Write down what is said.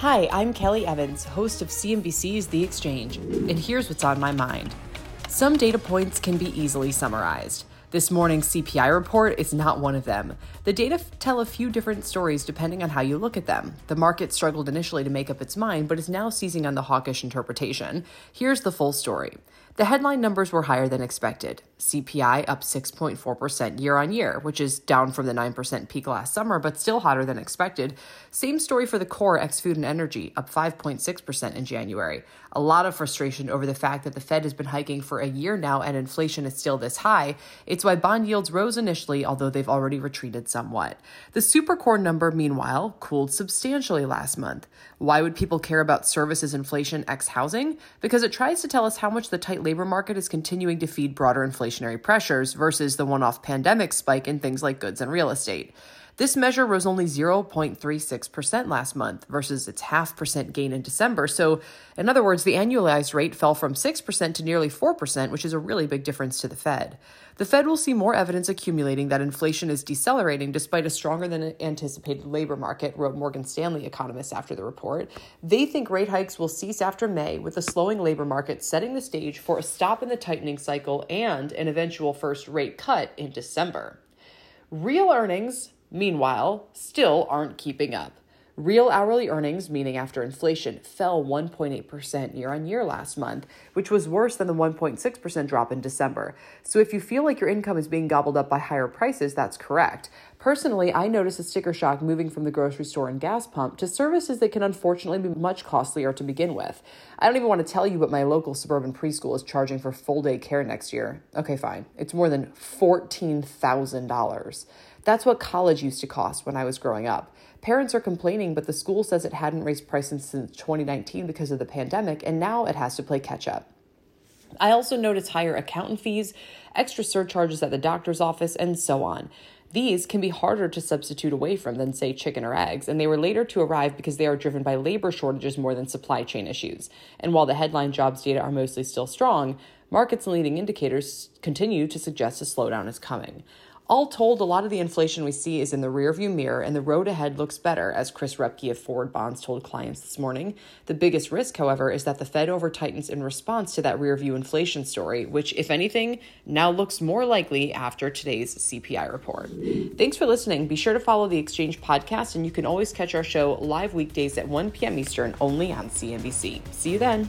Hi, I'm Kelly Evans, host of CNBC's The Exchange, and here's what's on my mind. Some data points can be easily summarized. This morning's CPI report is not one of them. The data tell a few different stories depending on how you look at them. The market struggled initially to make up its mind, but is now seizing on the hawkish interpretation. Here's the full story. The headline numbers were higher than expected. CPI up 6.4% year on year, which is down from the 9% peak last summer, but still hotter than expected. Same story for the core ex food and energy, up 5.6% in January. A lot of frustration over the fact that the Fed has been hiking for a year now and inflation is still this high. It's why bond yields rose initially, although they've already retreated somewhat. The super core number, meanwhile, cooled substantially last month. Why would people care about services inflation ex housing? Because it tries to tell us how much the tight labor market is continuing to feed broader inflationary pressures versus the one off pandemic spike in things like goods and real estate. This measure rose only 0.36% last month versus its half percent gain in December. So, in other words, the annualized rate fell from 6% to nearly 4%, which is a really big difference to the Fed. The Fed will see more evidence accumulating that inflation is decelerating despite a stronger than anticipated labor market, wrote Morgan Stanley economists after the report. They think rate hikes will cease after May, with a slowing labor market setting the stage for a stop in the tightening cycle and an eventual first rate cut in December. Real earnings meanwhile, still aren't keeping up. Real hourly earnings, meaning after inflation, fell 1.8% year on year last month, which was worse than the 1.6% drop in December. So if you feel like your income is being gobbled up by higher prices, that's correct. Personally, I notice a sticker shock moving from the grocery store and gas pump to services that can unfortunately be much costlier to begin with. I don't even want to tell you what my local suburban preschool is charging for full day care next year. Okay, fine. It's more than $14,000. That's what college used to cost when I was growing up. Parents are complaining, but the school says it hadn't raised prices since 2019 because of the pandemic, and now it has to play catch up. I also notice higher accountant fees, extra surcharges at the doctor's office, and so on. These can be harder to substitute away from than, say, chicken or eggs, and they were later to arrive because they are driven by labor shortages more than supply chain issues. And while the headline jobs data are mostly still strong, markets and leading indicators continue to suggest a slowdown is coming. All told, a lot of the inflation we see is in the rearview mirror, and the road ahead looks better, as Chris Rupkey of Forward Bonds told clients this morning. The biggest risk, however, is that the Fed over tightens in response to that rearview inflation story, which, if anything, now looks more likely after today's CPI report. Thanks for listening. Be sure to follow the Exchange podcast, and you can always catch our show live weekdays at 1 p.m. Eastern only on CNBC. See you then.